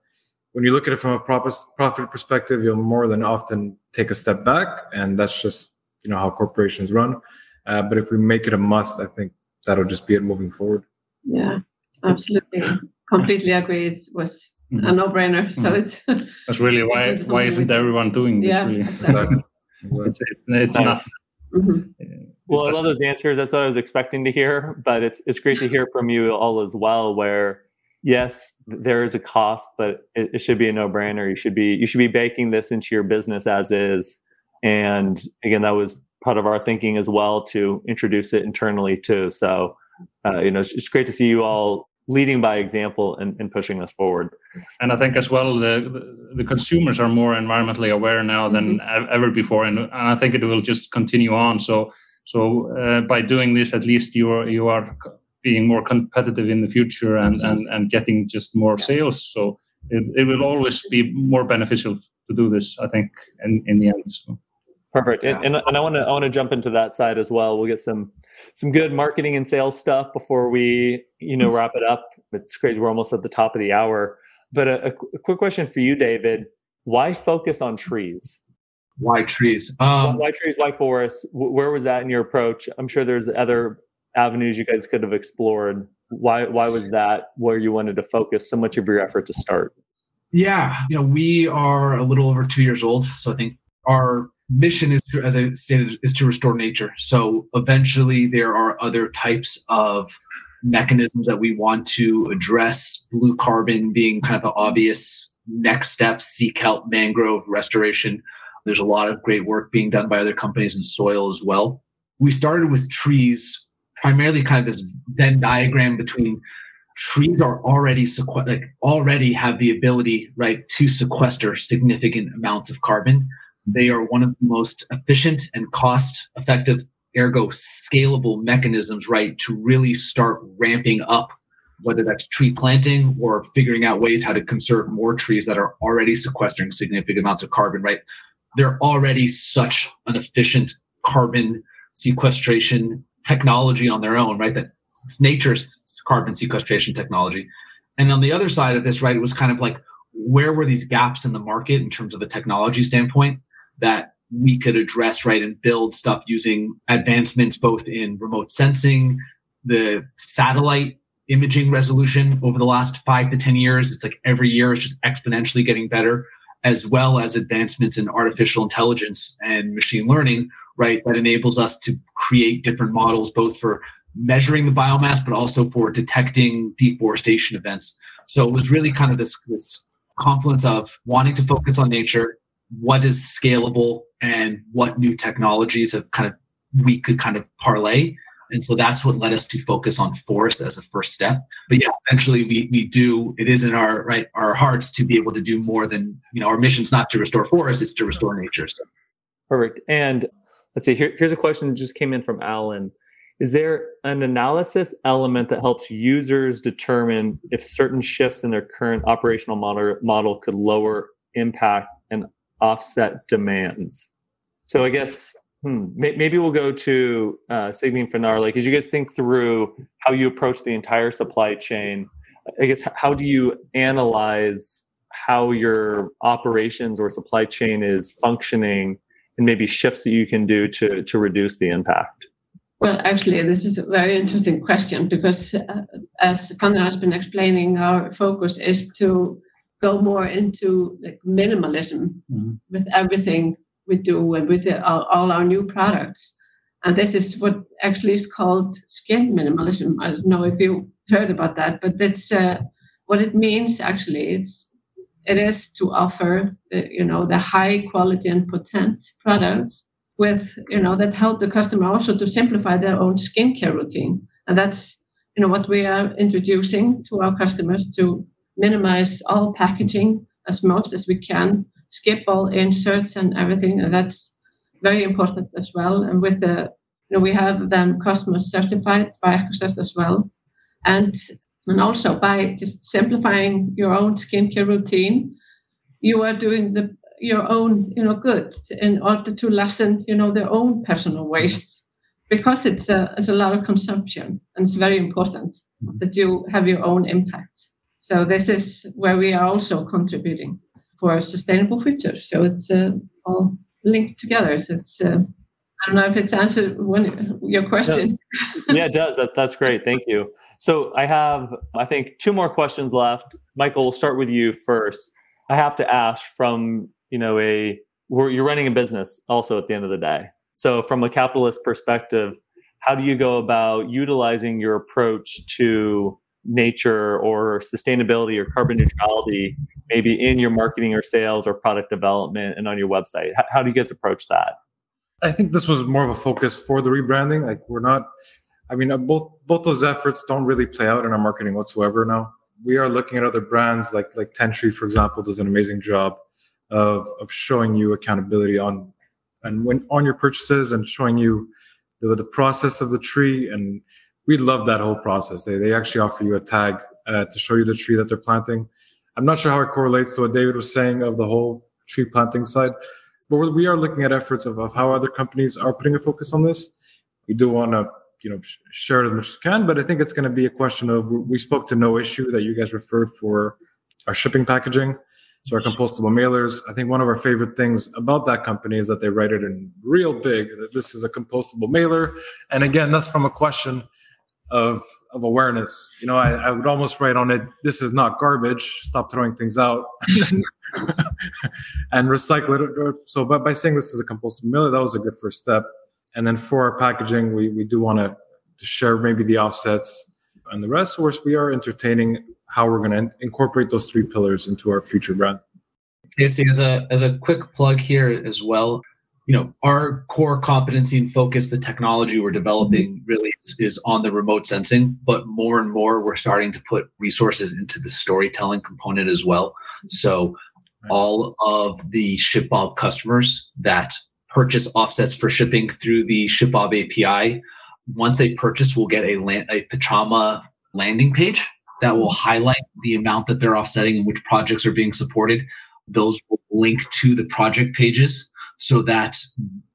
When you look at it from a profit profit perspective, you'll more than often take a step back, and that's just you know how corporations run. Uh, but if we make it a must, I think that'll just be it moving forward. Yeah, absolutely. Completely agree. It was mm-hmm. a no-brainer. So mm-hmm. it's that's really why why isn't everyone doing this? Yeah, really? exactly. it's, it's not. Mm-hmm. Well, I love those answers. That's what I was expecting to hear, but it's it's great to hear from you all as well. Where yes, there is a cost, but it, it should be a no-brainer. You should be you should be baking this into your business as is. And again, that was part of our thinking as well to introduce it internally too. So, uh, you know, it's, it's great to see you all leading by example and, and, pushing us forward. And I think as well, the, the consumers are more environmentally aware now than mm-hmm. ever before, and, and, I think it will just continue on. So, so uh, by doing this, at least you are you are being more competitive in the future and and, and getting just more sales. So it, it will always be more beneficial to do this, I think, in, in the end. So. Perfect. And, and, and I want to I want to jump into that side as well. We'll get some some good marketing and sales stuff before we you know wrap it up. It's crazy. We're almost at the top of the hour. But a, a quick question for you, David. Why focus on trees? Why trees? Um, why trees? Why forests? Where was that in your approach? I'm sure there's other avenues you guys could have explored. Why? Why was that where you wanted to focus so much of your effort to start? Yeah, you know, we are a little over two years old, so I think our mission is to, as I stated, is to restore nature. So eventually there are other types of mechanisms that we want to address, blue carbon being kind of the obvious next step, sea kelp, mangrove restoration. There's a lot of great work being done by other companies in soil as well. We started with trees, primarily kind of this Venn diagram between trees are already sequ- like already have the ability right to sequester significant amounts of carbon they are one of the most efficient and cost effective, ergo scalable mechanisms, right, to really start ramping up, whether that's tree planting or figuring out ways how to conserve more trees that are already sequestering significant amounts of carbon, right? They're already such an efficient carbon sequestration technology on their own, right? That it's nature's carbon sequestration technology. And on the other side of this, right, it was kind of like, where were these gaps in the market in terms of a technology standpoint? That we could address right and build stuff using advancements both in remote sensing the satellite imaging resolution over the last five to ten years. It's like every year it's just exponentially getting better as well as advancements in artificial intelligence and machine learning right that enables us to create different models both for measuring the biomass but also for detecting deforestation events. So it was really kind of this, this confluence of wanting to focus on nature what is scalable and what new technologies have kind of we could kind of parlay. And so that's what led us to focus on forest as a first step. But yeah eventually we we do it is in our right our hearts to be able to do more than you know our mission's not to restore forests it's to restore nature so. perfect. And let's see here, here's a question that just came in from alan. Is there an analysis element that helps users determine if certain shifts in their current operational model, model could lower impact and offset demands. So I guess Hmm. Maybe we'll go to uh, Signe Finar. Like, as you guys think through how you approach the entire supply chain, I guess how do you analyze how your operations or supply chain is functioning, and maybe shifts that you can do to to reduce the impact? Well, actually, this is a very interesting question because, uh, as Finar has been explaining, our focus is to go more into like minimalism mm-hmm. with everything we do and with the, all, all our new products. And this is what actually is called skin minimalism. I don't know if you heard about that, but that's uh, what it means. Actually, it's it is to offer the, you know the high quality and potent products with you know that help the customer also to simplify their own skincare routine, and that's you know what we are introducing to our customers to minimize all packaging as much as we can skip all inserts and everything. And that's very important as well. And with the, you know, we have them customer certified by EcoCert as well. And and also by just simplifying your own skincare routine, you are doing the your own, you know, good in order to lessen, you know, their own personal waste because it's a, it's a lot of consumption and it's very important that you have your own impact. So this is where we are also contributing for a sustainable future. So it's uh, all linked together. So it's uh, I don't know if it's answered one your question. Yeah, yeah it does. That, that's great. Thank you. So I have, I think, two more questions left. Michael, we'll start with you first. I have to ask from you know a you're running a business also at the end of the day. So from a capitalist perspective, how do you go about utilizing your approach to nature or sustainability or carbon neutrality maybe in your marketing or sales or product development and on your website. How, how do you guys approach that? I think this was more of a focus for the rebranding. Like we're not i mean uh, both both those efforts don't really play out in our marketing whatsoever now. We are looking at other brands like like tentree for example does an amazing job of of showing you accountability on and when on your purchases and showing you the, the process of the tree and we love that whole process. They, they actually offer you a tag uh, to show you the tree that they're planting. I'm not sure how it correlates to what David was saying of the whole tree planting side, but we are looking at efforts of, of how other companies are putting a focus on this. We do want to you know share it as much as can, but I think it's going to be a question of we spoke to noissue that you guys referred for our shipping packaging. So our compostable mailers. I think one of our favorite things about that company is that they write it in real big that this is a compostable mailer. And again, that's from a question of of awareness. You know, I, I would almost write on it, "This is not garbage. Stop throwing things out." and recycle it. So, by, by saying this is a compostable mailer, that was a good first step. And then for our packaging, we, we do want to share maybe the offsets and the rest. Of course, we are entertaining how we're going to incorporate those three pillars into our future brand. Casey, as a as a quick plug here as well, you know our core competency and focus the technology we're developing mm-hmm. really is, is, on the remote sensing but more and more we're starting to put resources into the storytelling component as well. Mm-hmm. So all of the shipbob customers that purchase offsets for shipping through the shipbob api once they purchase will get a, land, a pachama landing page that will mm-hmm. highlight the amount that they're offsetting and which projects are being supported. Those will link to the project pages so that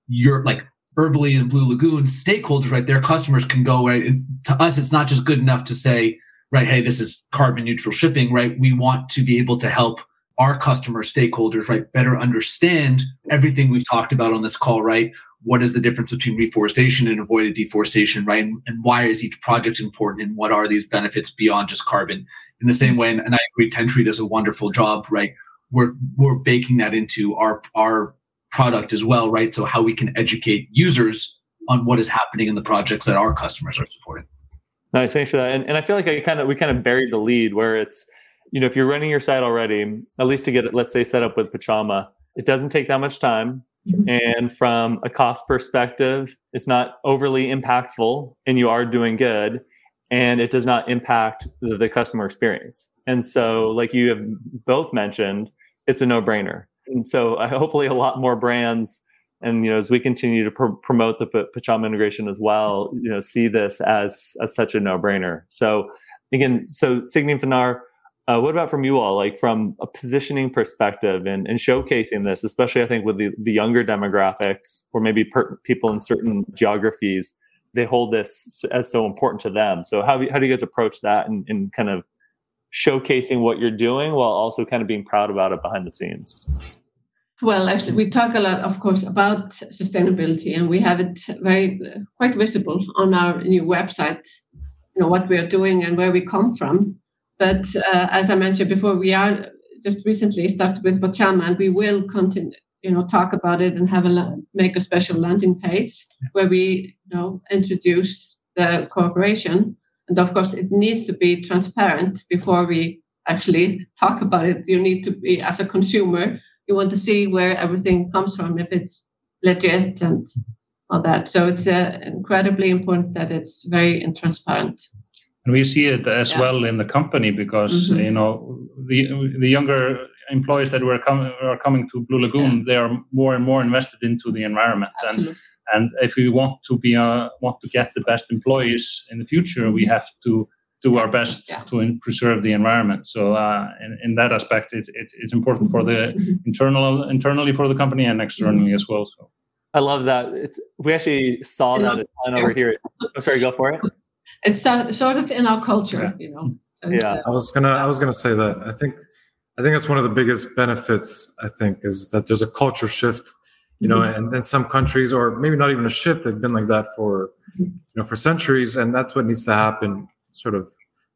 you're like Herbally and Blue Lagoon stakeholders, right? Their customers can go right. To us, it's not just good enough to say, right, hey, this is carbon neutral shipping, right? We want to be able to help our customer stakeholders, right, better understand everything we've talked about on this call, right? What is the difference between reforestation and avoided deforestation, right? And, and why is each project important and what are these benefits beyond just carbon? In the same way, and, and I agree, Tentree does a wonderful job, right? We're we're baking that into our our product as well, right? So how we can educate users on what is happening in the projects that our customers are supporting. Nice, thanks for that. And, and I feel like I kind of we kind of buried the lead where it's, you know, if you're running your site already, at least to get it, let's say, set up with Pachama, it doesn't take that much time. And from a cost perspective, it's not overly impactful, and you are doing good, and it does not impact the, the customer experience. And so, like you have both mentioned, it's a no-brainer and so uh, hopefully a lot more brands and you know as we continue to pr- promote the P- Pachama integration as well, you know see this as as such a no brainer. So again, so Signe Finar, Uh, what about from you all, like from a positioning perspective and, and showcasing this, especially I think with the, the younger demographics or maybe per- people in certain geographies, they hold this as so important to them. So how, how do you guys approach that and, and kind of showcasing what you're doing while also kind of being proud about it behind the scenes? Well, actually, we talk a lot, of course, about sustainability, and we have it very quite visible on our new website. You know what we are doing and where we come from. But uh, as I mentioned before, we are just recently started with Pachama, and we will continue. You know, talk about it and have a make a special landing page where we you know introduce the cooperation. And of course, it needs to be transparent before we actually talk about it. You need to be, as a consumer, you want to see where everything comes from, if it's legit and all that. So it's uh, incredibly important that it's very transparent. And we see it as yeah. well in the company because mm-hmm. you know the the younger employees that were coming are coming to Blue Lagoon, yeah. they are more and more invested into the environment. Absolutely. And and if we want to be uh, want to get the best employees in the future, mm-hmm. we have to do our best yeah. to in, preserve the environment. So uh, in, in that aspect, it's, it's, it's important for the mm-hmm. internal internally for the company and externally as well. So I love that. It's we actually saw that a ton over here. Oh, sorry, go for it. It's sort of in our culture, you know. So yeah, uh, I was gonna I was gonna say that. I think I think that's one of the biggest benefits. I think is that there's a culture shift you know mm-hmm. and in some countries or maybe not even a shift they've been like that for mm-hmm. you know for centuries and that's what needs to happen sort of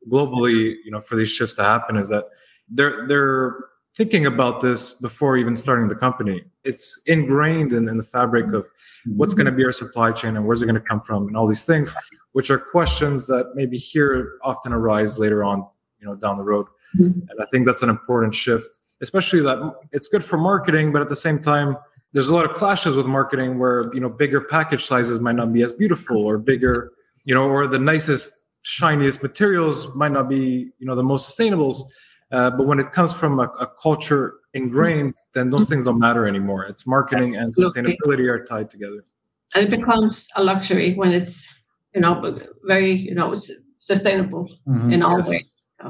globally, you know, for these shifts to happen is that they're they're thinking about this before even starting the company. It's ingrained in, in the fabric of what's going to be our supply chain and where's it going to come from and all these things, which are questions that maybe here often arise later on, you know, down the road. Mm-hmm. And I think that's an important shift, especially that it's good for marketing, but at the same time, there's a lot of clashes with marketing where you know bigger package sizes might not be as beautiful or bigger, you know, or the nicest shiniest materials might not be you know the most sustainables uh, but when it comes from a, a, culture ingrained then those things don't matter anymore it's marketing and sustainability are tied together and it becomes a luxury when it's you know very you know sustainable mm-hmm. in all yes. ways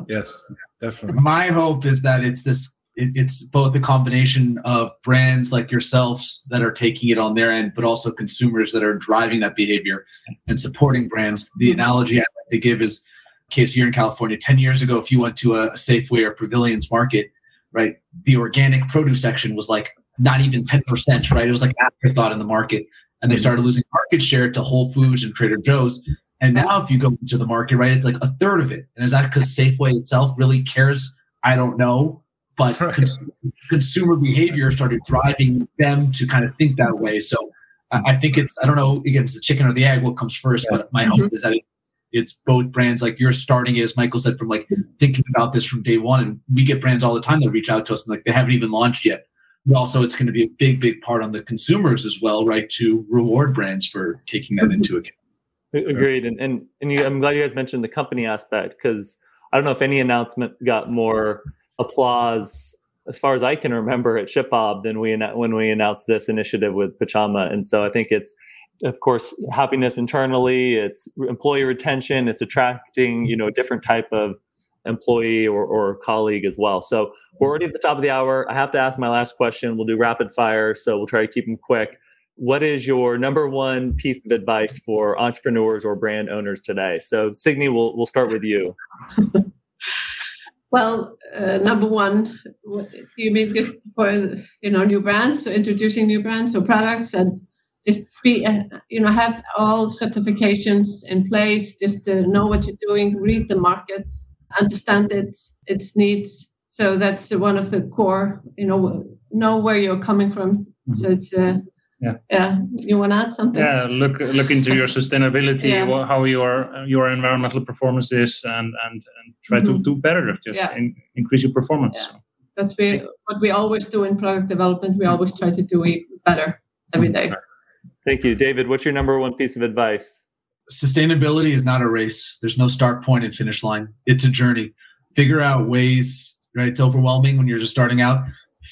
yes definitely my hope is that it's this it, it's both a combination of brands like yourselves that are taking it on their end, but also consumers that are driving that behavior and supporting brands. The analogy I to give is case here in California, 10 years ago, if you went to a, Safeway or Pavilions market, right, the organic produce section was like not even 10%, right? It was like afterthought in the market. And they started losing market share to Whole Foods and Trader Joe's. And now, if you go into the market, right, it's like a third of it. And is that because Safeway itself really cares? I don't know but right. cons- consumer behavior started driving them to kind of think that way. So I think it's I don't know again it's the chicken or the egg what comes first, yeah. but my mm-hmm. hope is that it, it's both brands like you're starting as Michael said from like thinking about this from day one, and we get brands all the time that reach out to us and like they haven't even launched yet. But also, it's going to be a big, big part on the consumers as well, right? To reward brands for taking that into account. Agreed, and and, and you, I'm glad you guys mentioned the company aspect because I don't know if any announcement got more applause as far as I can remember at ShipBob than we when we announced this initiative with Pachama. And so I think it's of course happiness internally, it's employee retention, it's attracting you know a different type of employee or, or colleague as well. So we're already at the top of the hour. I have to ask my last question. We'll do rapid fire, so we'll try to keep them quick. What is your number one piece of advice for entrepreneurs or brand owners today? So Signy, we'll we'll start with you. Well, uh, number one, you mean just for you know new brands, so introducing new brands or products, and just be uh, you know have all certifications in place, just to know what you're doing, read the market, understand it, its needs. So that's one of the core, you know, know where you're coming from. Mm-hmm. So it's uh, yeah yeah you want to add something yeah look look into your sustainability yeah. how your your environmental performance is and and, and try mm-hmm. to do better just yeah. in, increase your performance yeah. that's we, what we always do in product development we always try to do it better every day thank you david what's your number one piece of advice sustainability is not a race there's no start point and finish line it's a journey figure out ways right it's overwhelming when you're just starting out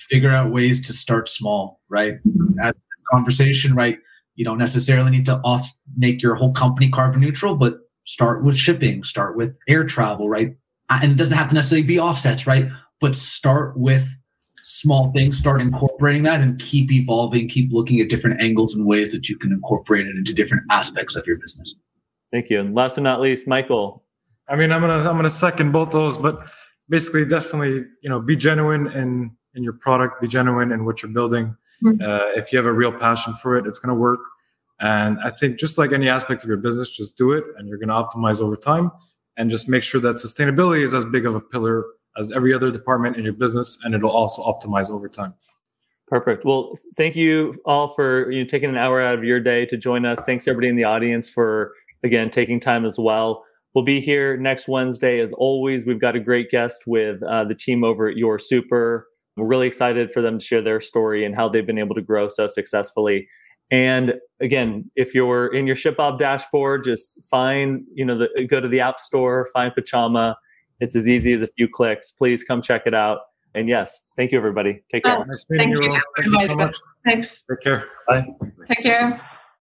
figure out ways to start small right. As, conversation, right? You don't necessarily need to off make your whole company carbon neutral, but start with shipping, start with air travel, right? Uh, and it doesn't have to necessarily be offsets, right? But start with small things, start incorporating that and keep evolving, keep looking at different angles and ways that you can incorporate it into different aspects of your business. Thank you. And last but not least, Michael. I mean, I'm gonna I'm gonna second both those, but basically, definitely, you know, be genuine in in your product, be genuine in what you're building. Mm-hmm. Uh, if you have a real passion for it, it's gonna work. And I think just like any aspect of your business, just do it, and you're gonna optimize over time. And just make sure that sustainability is as big of a pillar as every other department in your business, and it'll also optimize over time. Perfect. Well, thank you all for you know, taking an hour out of your day to join us. Thanks everybody in the audience for again taking time as well. We'll be here next Wednesday as always. We've got a great guest with uh, the team over at Your Super. We're really excited for them to share their story and how they've been able to grow so successfully. And again, if you're in your ShipBob dashboard, just find you know the, go to the App Store, find Pachama it's as easy as a few clicks. Please come check it out. And yes, thank you, everybody. Take care. Oh, nice meeting you. Thank you so much. Thanks. Take care. Bye. Take care.